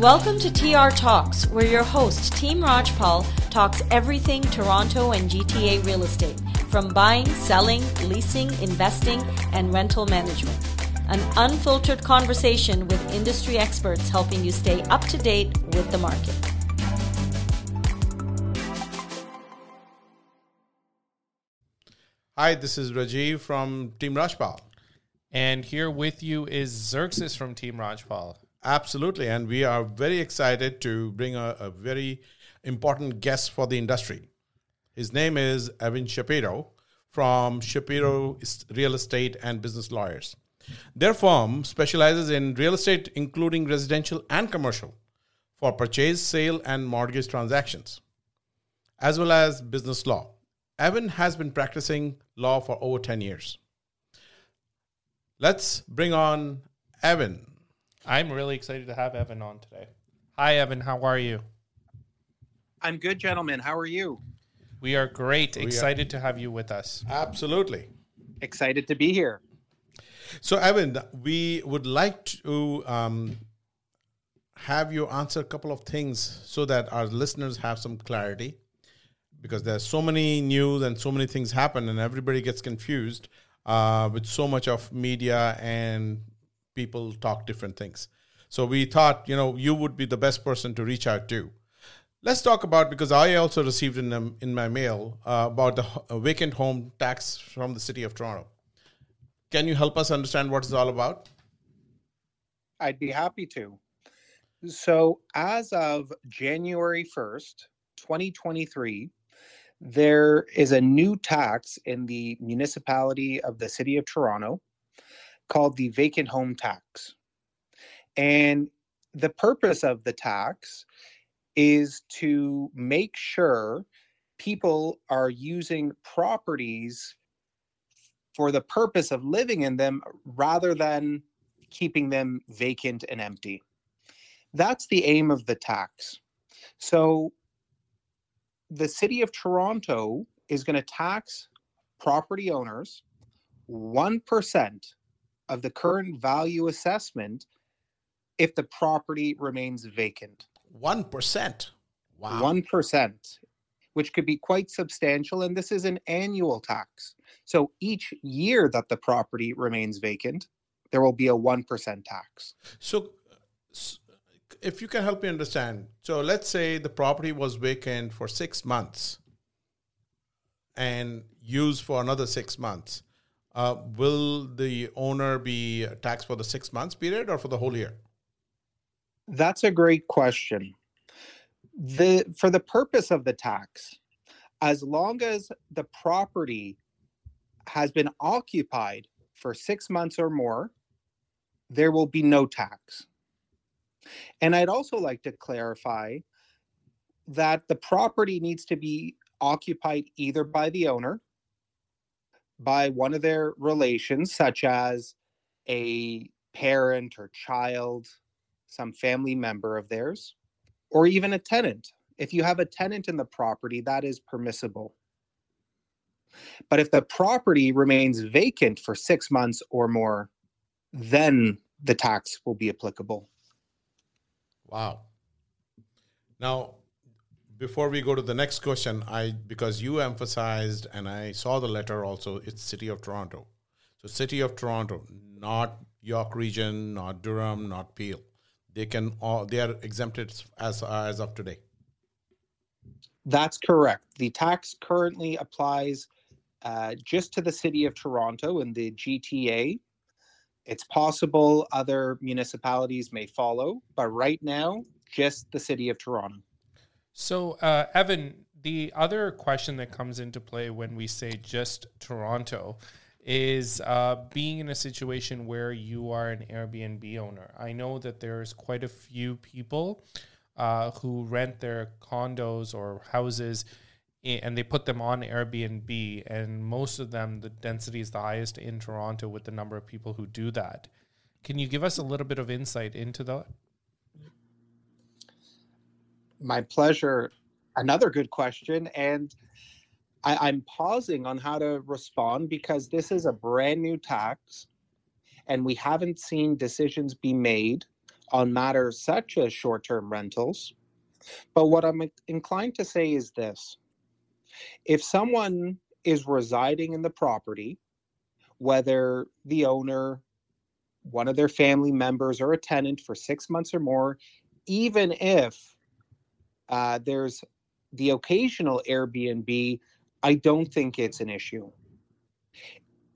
Welcome to TR Talks, where your host, Team Rajpal, talks everything Toronto and GTA real estate, from buying, selling, leasing, investing, and rental management. An unfiltered conversation with industry experts helping you stay up to date with the market. Hi, this is Rajiv from Team Rajpal. And here with you is Xerxes from Team Rajpal. Absolutely. And we are very excited to bring a, a very important guest for the industry. His name is Evan Shapiro from Shapiro Real Estate and Business Lawyers. Their firm specializes in real estate, including residential and commercial, for purchase, sale, and mortgage transactions, as well as business law. Evan has been practicing law for over 10 years. Let's bring on Evan. I'm really excited to have Evan on today. Hi, Evan. How are you? I'm good, gentlemen. How are you? We are great. excited to have you with us. Absolutely. Excited to be here. So, Evan, we would like to um, have you answer a couple of things so that our listeners have some clarity because there's so many news and so many things happen and everybody gets confused uh, with so much of media and people talk different things. So we thought you know you would be the best person to reach out to. Let's talk about because i also received in, um, in my mail uh, about the uh, vacant home tax from the city of toronto. Can you help us understand what it's all about? I'd be happy to. So as of january 1st 2023 there is a new tax in the municipality of the city of Toronto called the vacant home tax. And the purpose of the tax is to make sure people are using properties for the purpose of living in them rather than keeping them vacant and empty. That's the aim of the tax. So the city of Toronto is going to tax property owners 1% of the current value assessment if the property remains vacant. 1%. Wow. 1%, which could be quite substantial. And this is an annual tax. So each year that the property remains vacant, there will be a 1% tax. So, if you can help me understand, so let's say the property was vacant for six months and used for another six months. Uh, will the owner be taxed for the six months period or for the whole year? That's a great question. The for the purpose of the tax, as long as the property has been occupied for six months or more, there will be no tax. And I'd also like to clarify that the property needs to be occupied either by the owner, by one of their relations, such as a parent or child, some family member of theirs, or even a tenant. If you have a tenant in the property, that is permissible. But if the property remains vacant for six months or more, then the tax will be applicable. Wow. Now, before we go to the next question, I because you emphasized and I saw the letter also, it's City of Toronto. So City of Toronto, not York Region, not Durham, not Peel. They can all they are exempted as as of today. That's correct. The tax currently applies uh, just to the city of Toronto and the GTA, it's possible other municipalities may follow, but right now, just the city of Toronto. So, uh, Evan, the other question that comes into play when we say just Toronto is uh, being in a situation where you are an Airbnb owner. I know that there's quite a few people uh, who rent their condos or houses and they put them on Airbnb, and most of them, the density is the highest in Toronto with the number of people who do that. Can you give us a little bit of insight into that? My pleasure. Another good question. And I, am pausing on how to respond because this is a brand new tax and we haven't seen decisions be made on matters such as short term rentals. But what I'm inclined to say is this if someone is residing in the property, whether the owner, one of their family members, or a tenant for six months or more, even if uh, there's the occasional Airbnb, I don't think it's an issue.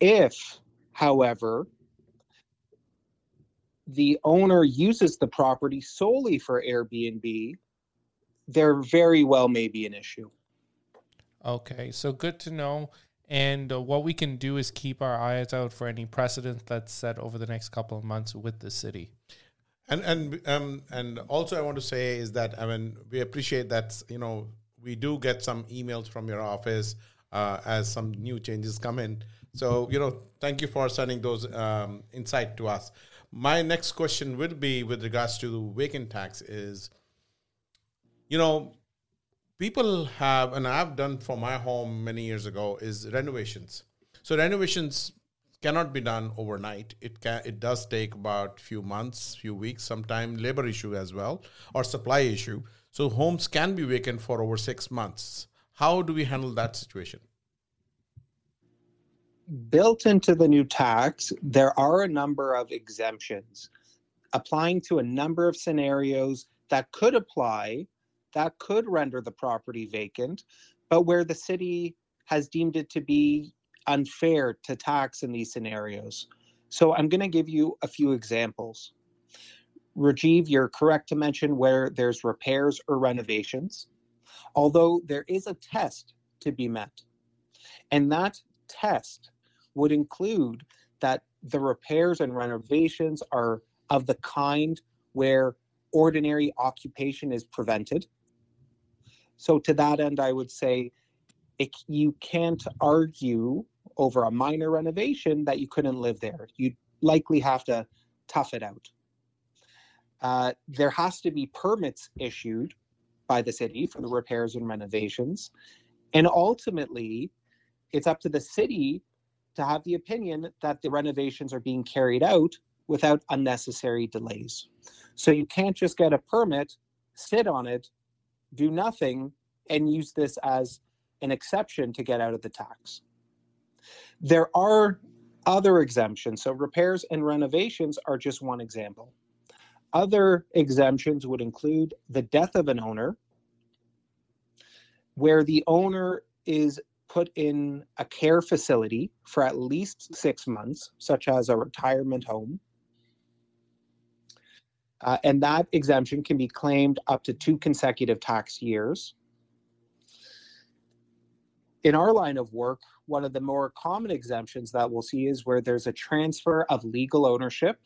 If, however, the owner uses the property solely for Airbnb, there very well may be an issue. Okay, so good to know. And uh, what we can do is keep our eyes out for any precedent that's set over the next couple of months with the city. And and um and also I want to say is that I mean we appreciate that you know we do get some emails from your office uh, as some new changes come in. So you know thank you for sending those um, insight to us. My next question would be with regards to the vacant tax is, you know, people have, and I've done for my home many years ago, is renovations. So renovations cannot be done overnight. It can it does take about few months, few weeks, sometime labor issue as well, or supply issue. So homes can be vacant for over six months. How do we handle that situation? built into the new tax, there are a number of exemptions applying to a number of scenarios that could apply, that could render the property vacant, but where the city has deemed it to be unfair to tax in these scenarios. So I'm going to give you a few examples. Rajiv, you're correct to mention where there's repairs or renovations, although there is a test to be met. And that test would include that the repairs and renovations are of the kind where ordinary occupation is prevented. So, to that end, I would say it, you can't argue over a minor renovation that you couldn't live there. You'd likely have to tough it out. Uh, there has to be permits issued by the city for the repairs and renovations. And ultimately, it's up to the city to have the opinion that the renovations are being carried out without unnecessary delays. So you can't just get a permit, sit on it, do nothing, and use this as an exception to get out of the tax. There are other exemptions. So repairs and renovations are just one example. Other exemptions would include the death of an owner, where the owner is put in a care facility for at least six months, such as a retirement home. Uh, and that exemption can be claimed up to two consecutive tax years. In our line of work, one of the more common exemptions that we'll see is where there's a transfer of legal ownership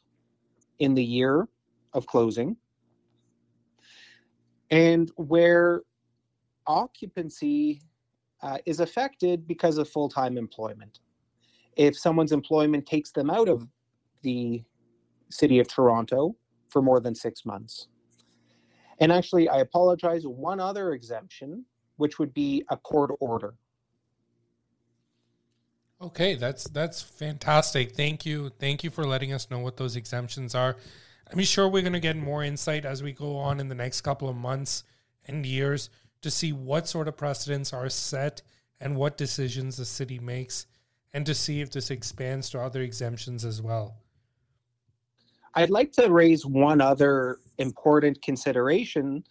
in the year of closing, and where occupancy uh, is affected because of full time employment. If someone's employment takes them out of the city of Toronto for more than six months. And actually, I apologize, one other exemption, which would be a court order. Okay, that's that's fantastic. Thank you. Thank you for letting us know what those exemptions are. I'm sure we're going to get more insight as we go on in the next couple of months and years to see what sort of precedents are set and what decisions the city makes, and to see if this expands to other exemptions as well. I'd like to raise one other important consideration.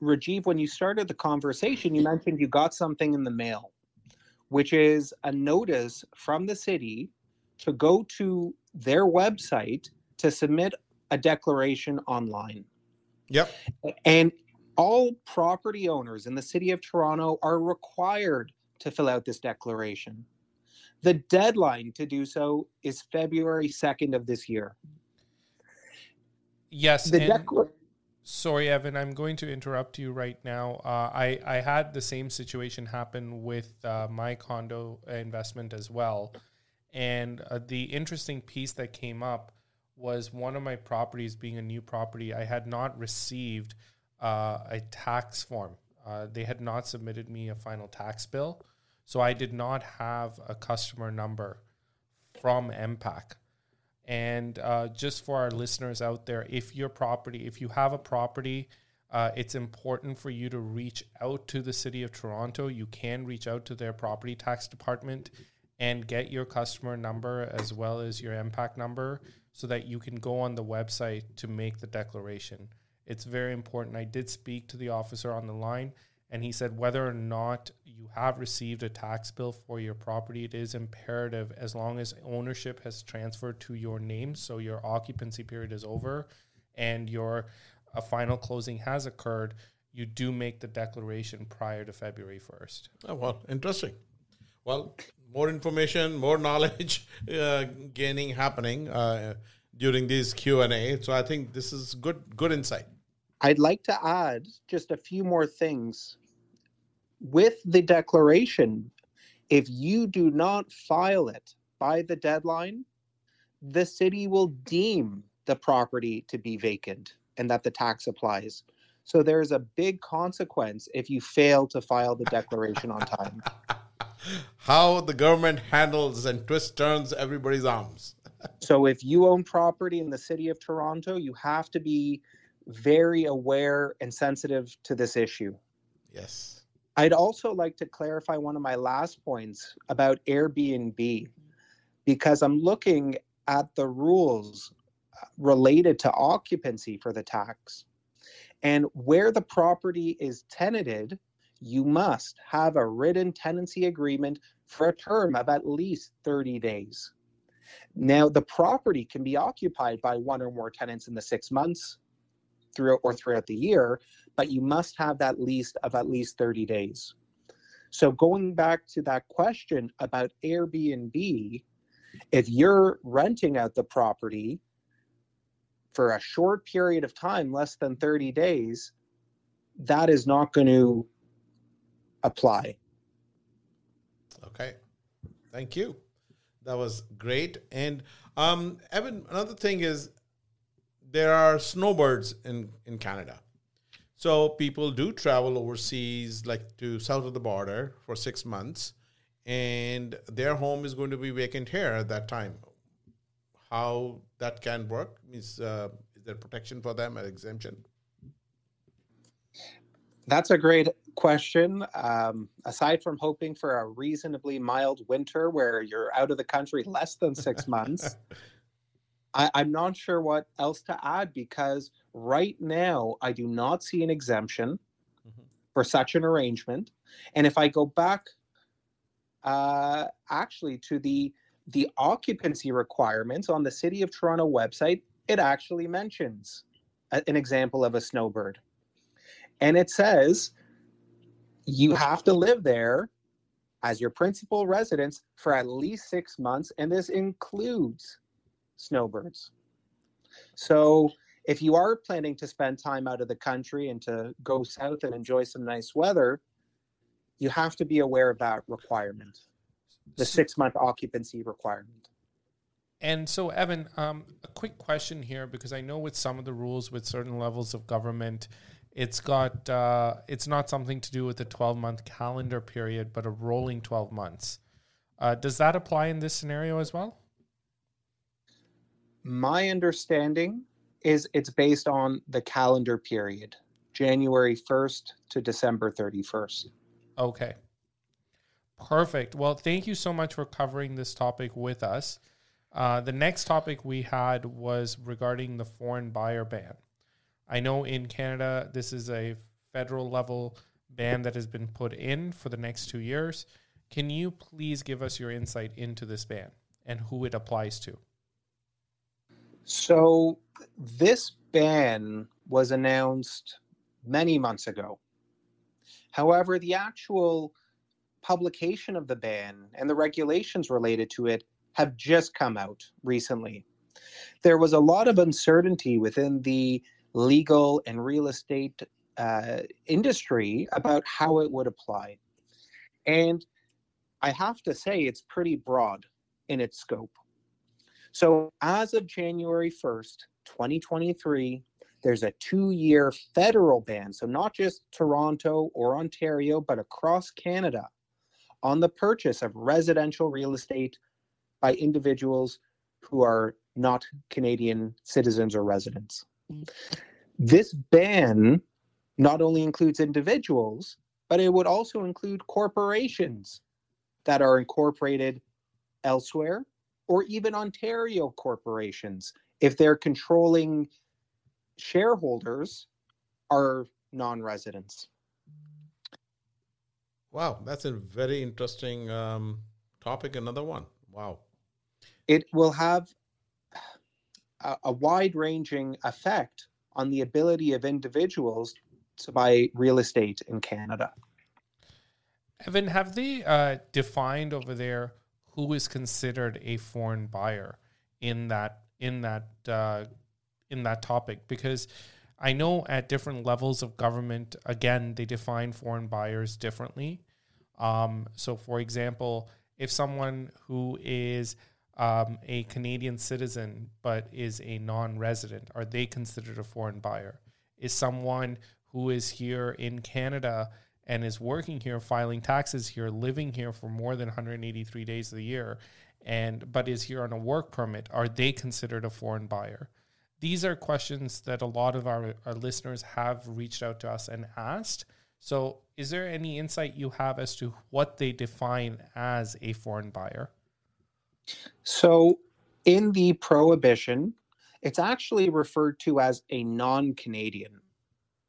Rajiv, when you started the conversation, you mentioned you got something in the mail, which is a notice from the city to go to their website to submit a declaration online. Yep. And all property owners in the city of Toronto are required to fill out this declaration. The deadline to do so is February 2nd of this year. Yes. The declaration. Sorry, Evan, I'm going to interrupt you right now. Uh, I, I had the same situation happen with uh, my condo investment as well. And uh, the interesting piece that came up was one of my properties being a new property, I had not received uh, a tax form. Uh, they had not submitted me a final tax bill, so I did not have a customer number from MPAC. And uh, just for our listeners out there, if your property, if you have a property, uh, it's important for you to reach out to the city of Toronto. You can reach out to their property tax department and get your customer number as well as your MPAC number so that you can go on the website to make the declaration. It's very important. I did speak to the officer on the line, and he said whether or not you have received a tax bill for your property, it is imperative as long as ownership has transferred to your name, so your occupancy period is over, and your a final closing has occurred, you do make the declaration prior to February 1st. Oh, well, interesting. Well, more information, more knowledge uh, gaining happening uh, during these Q and A. So I think this is good, good insight. I'd like to add just a few more things with the declaration. If you do not file it by the deadline, the city will deem the property to be vacant and that the tax applies. So there's a big consequence if you fail to file the declaration on time. How the government handles and twists turns everybody's arms. so if you own property in the city of Toronto, you have to be very aware and sensitive to this issue. Yes. I'd also like to clarify one of my last points about Airbnb because I'm looking at the rules uh, related to occupancy for the tax. And where the property is tenanted, you must have a written tenancy agreement for a term of at least 30 days. Now, the property can be occupied by one or more tenants in the six months throughout or throughout the year, but you must have that lease of at least 30 days. So, going back to that question about Airbnb, if you're renting out the property for a short period of time, less than 30 days, that is not going to apply. Okay. Thank you. That was great. And um, Evan, another thing is there are snowbirds in, in Canada. So people do travel overseas, like to south of the border for six months, and their home is going to be vacant here at that time how that can work? Is, uh, is there protection for them, an exemption? That's a great question. Um, aside from hoping for a reasonably mild winter where you're out of the country less than six months, I, am not sure what else to add because right now I do not see an exemption mm-hmm. for such an arrangement. And if I go back uh, actually to the the occupancy requirements on the City of Toronto website, it actually mentions a, an example of a snowbird. And it says you have to live there as your principal residence for at least six months, and this includes snowbirds. So, if you are planning to spend time out of the country and to go south and enjoy some nice weather, you have to be aware of that requirement the six month occupancy requirement. And so, Evan, um, a quick question here because I know with some of the rules with certain levels of government, it's got uh, it's not something to do with the twelve month calendar period, but a rolling twelve months. Uh, does that apply in this scenario as well? My understanding is it's based on the calendar period, January first to December thirty first. Okay. Perfect. Well, thank you so much for covering this topic with us. Uh, the next topic we had was regarding the foreign buyer ban. I know in Canada, this is a federal level ban that has been put in for the next two years. Can you please give us your insight into this ban and who it applies to? So, this ban was announced many months ago. However, the actual publication of the ban and the regulations related to it have just come out recently. There was a lot of uncertainty within the legal and real estate uh, industry about how it would apply. And I have to say, it's pretty broad in its scope. So, as of January 1st, 2023, there's a two year federal ban. So, not just Toronto or Ontario, but across Canada on the purchase of residential real estate by individuals who are not Canadian citizens or residents. This ban not only includes individuals, but it would also include corporations that are incorporated elsewhere or even Ontario corporations if their controlling shareholders are non residents. Wow, that's a very interesting um, topic. Another one. Wow. It will have a, a wide ranging effect on the ability of individuals to buy real estate in Canada. Evan, have they uh, defined over there who is considered a foreign buyer in that in that uh, in that topic? Because I know at different levels of government, again, they define foreign buyers differently. Um, so, for example, if someone who is um, a Canadian citizen but is a non-resident, are they considered a foreign buyer? Is someone who is here in Canada and is working here, filing taxes here, living here for more than 183 days of the year, and but is here on a work permit, are they considered a foreign buyer? These are questions that a lot of our, our listeners have reached out to us and asked. So, is there any insight you have as to what they define as a foreign buyer? So, in the prohibition, it's actually referred to as a non Canadian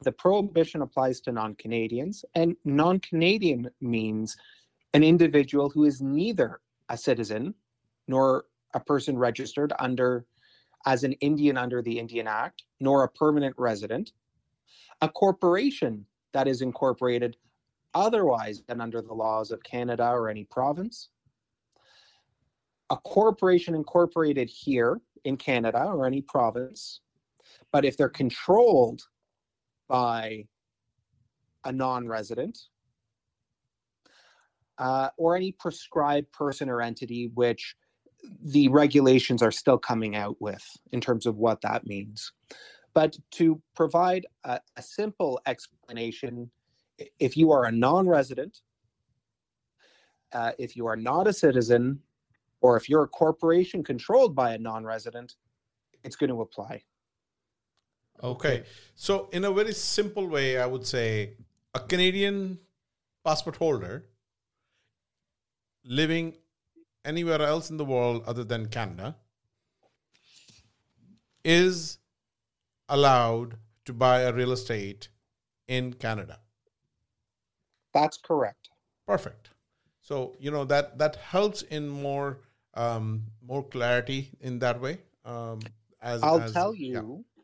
the prohibition applies to non Canadians, and non Canadian means an individual who is neither a citizen nor a person registered under as an Indian under the Indian Act, nor a permanent resident, a corporation that is incorporated otherwise than under the laws of Canada or any province, a corporation incorporated here in Canada or any province, but if they're controlled by a non-resident uh, or any prescribed person or entity which the regulations are still coming out with in terms of what that means. But to provide a, a simple explanation, if you are a non resident, uh, if you are not a citizen, or if you're a corporation controlled by a non resident, it's going to apply. Okay. So, in a very simple way, I would say a Canadian passport holder living anywhere else in the world other than Canada is allowed to buy a real estate in Canada. That's correct. Perfect. So you know that that helps in more um, more clarity in that way. Um, as I'll as, tell you, yeah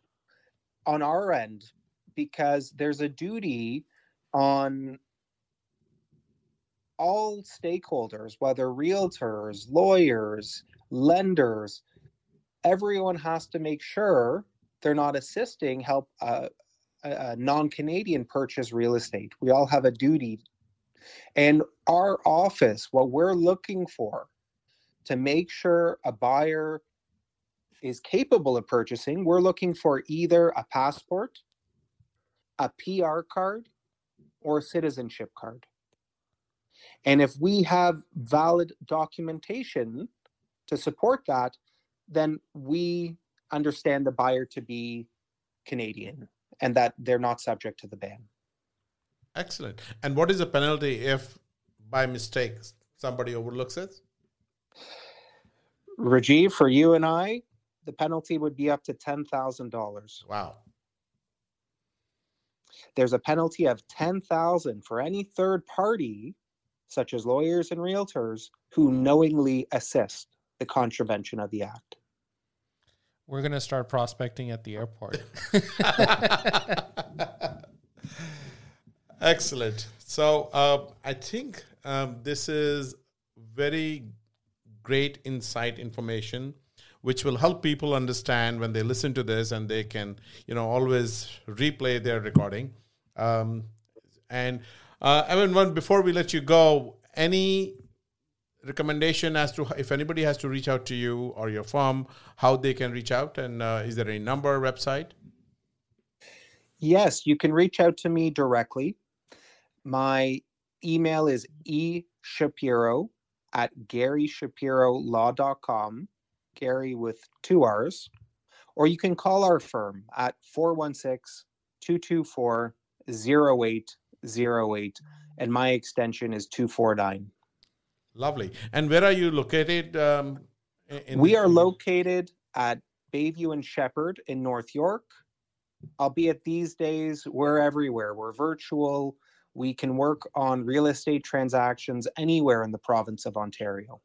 on our end because there's a duty on all stakeholders, whether realtors, lawyers, lenders, everyone has to make sure they're not assisting help uh, a, a non-Canadian purchase real estate. We all have a duty. And our office, what we're looking for to make sure a buyer is capable of purchasing, we're looking for either a passport, a PR card, or a citizenship card. And if we have valid documentation to support that, then we understand the buyer to be Canadian and that they're not subject to the ban. Excellent. And what is the penalty if by mistake somebody overlooks it? Rajiv, for you and I, the penalty would be up to $10,000. Wow. There's a penalty of 10,000 for any third party such as lawyers and realtors who knowingly assist the contravention of the act. We're going to start prospecting at the airport. Excellent. So uh, I think um, this is very great insight information which will help people understand when they listen to this and they can you know always replay their recording um, and uh, I mean, one before we let you go, any recommendation as to if anybody has to reach out to you or your firm, how they can reach out, and uh, is there any number, website? Yes, you can reach out to me directly. My email is e shapiro at garryshapirolaw.com Garry with two R's, or you can call our firm at 416 224 0808, and my extension is 249. Lovely. And where are you located? Um, in we are located at Bayview and Sheppard in North York. Albeit these days, we're everywhere. We're virtual. We can work on real estate transactions anywhere in the province of Ontario.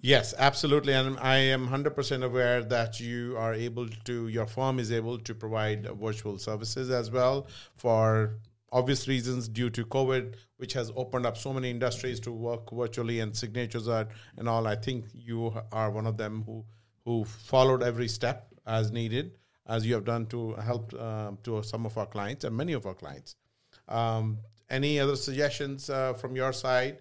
Yes, absolutely. And I am 100% aware that you are able to, your firm is able to provide virtual services as well for obvious reasons due to COVID, which has opened up so many industries to work virtually and signatures are, and all. I think you are one of them who, who followed every step as needed, as you have done to help uh, to some of our clients and many of our clients. Um, any other suggestions uh, from your side?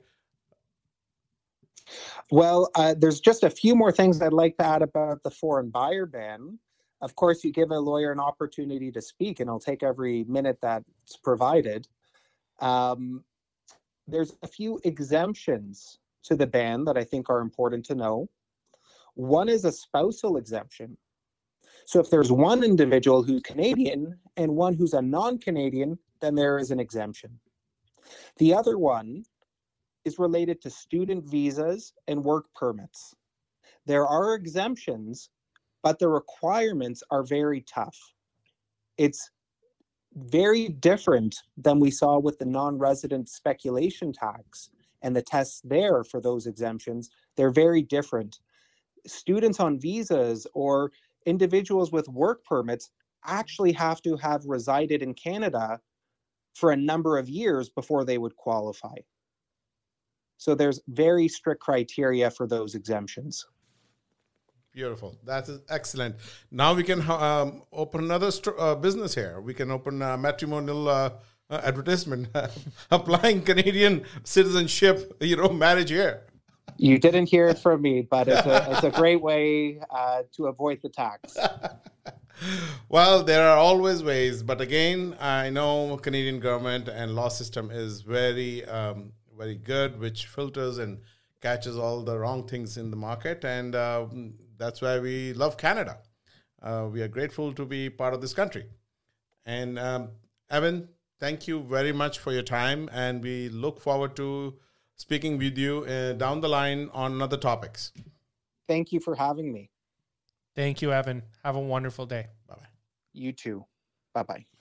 Well, uh, there's just a few more things I'd like to add about the foreign buyer ban. Of course, you give a lawyer an opportunity to speak, and I'll take every minute that's provided. Um, there's a few exemptions to the ban that I think are important to know. One is a spousal exemption. So if there's one individual who's Canadian and one who's a non Canadian, then there is an exemption. The other one is related to student visas and work permits. There are exemptions, but the requirements are very tough. It's very different than we saw with the non resident speculation tax and the tests there for those exemptions. They're very different. Students on visas or individuals with work permits actually have to have resided in Canada for a number of years before they would qualify. So there's very strict criteria for those exemptions. Beautiful. That is excellent. Now we can um, open another st- uh, business here. We can open a matrimonial uh, uh, advertisement, applying Canadian citizenship, you know, marriage here. You didn't hear it from me, but it's a, it's a great way uh, to avoid the tax. well, there are always ways, but again, I know Canadian government and law system is very um, very good, which filters and catches all the wrong things in the market. And uh, that's why we love Canada. Uh, we are grateful to be part of this country. And um, Evan, thank you very much for your time. And we look forward to speaking with you uh, down the line on other topics. Thank you for having me. Thank you, Evan. Have a wonderful day. Bye bye. You too. Bye bye.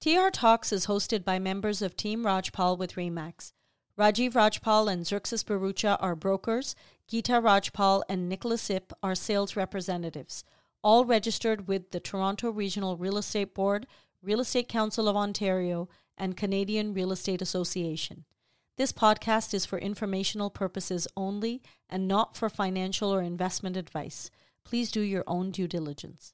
TR Talks is hosted by members of Team Rajpal with Remax. Rajiv Rajpal and Xerxes Barucha are brokers, Geeta Rajpal and Nicholas Ip are sales representatives, all registered with the Toronto Regional Real Estate Board, Real Estate Council of Ontario, and Canadian Real Estate Association. This podcast is for informational purposes only and not for financial or investment advice. Please do your own due diligence.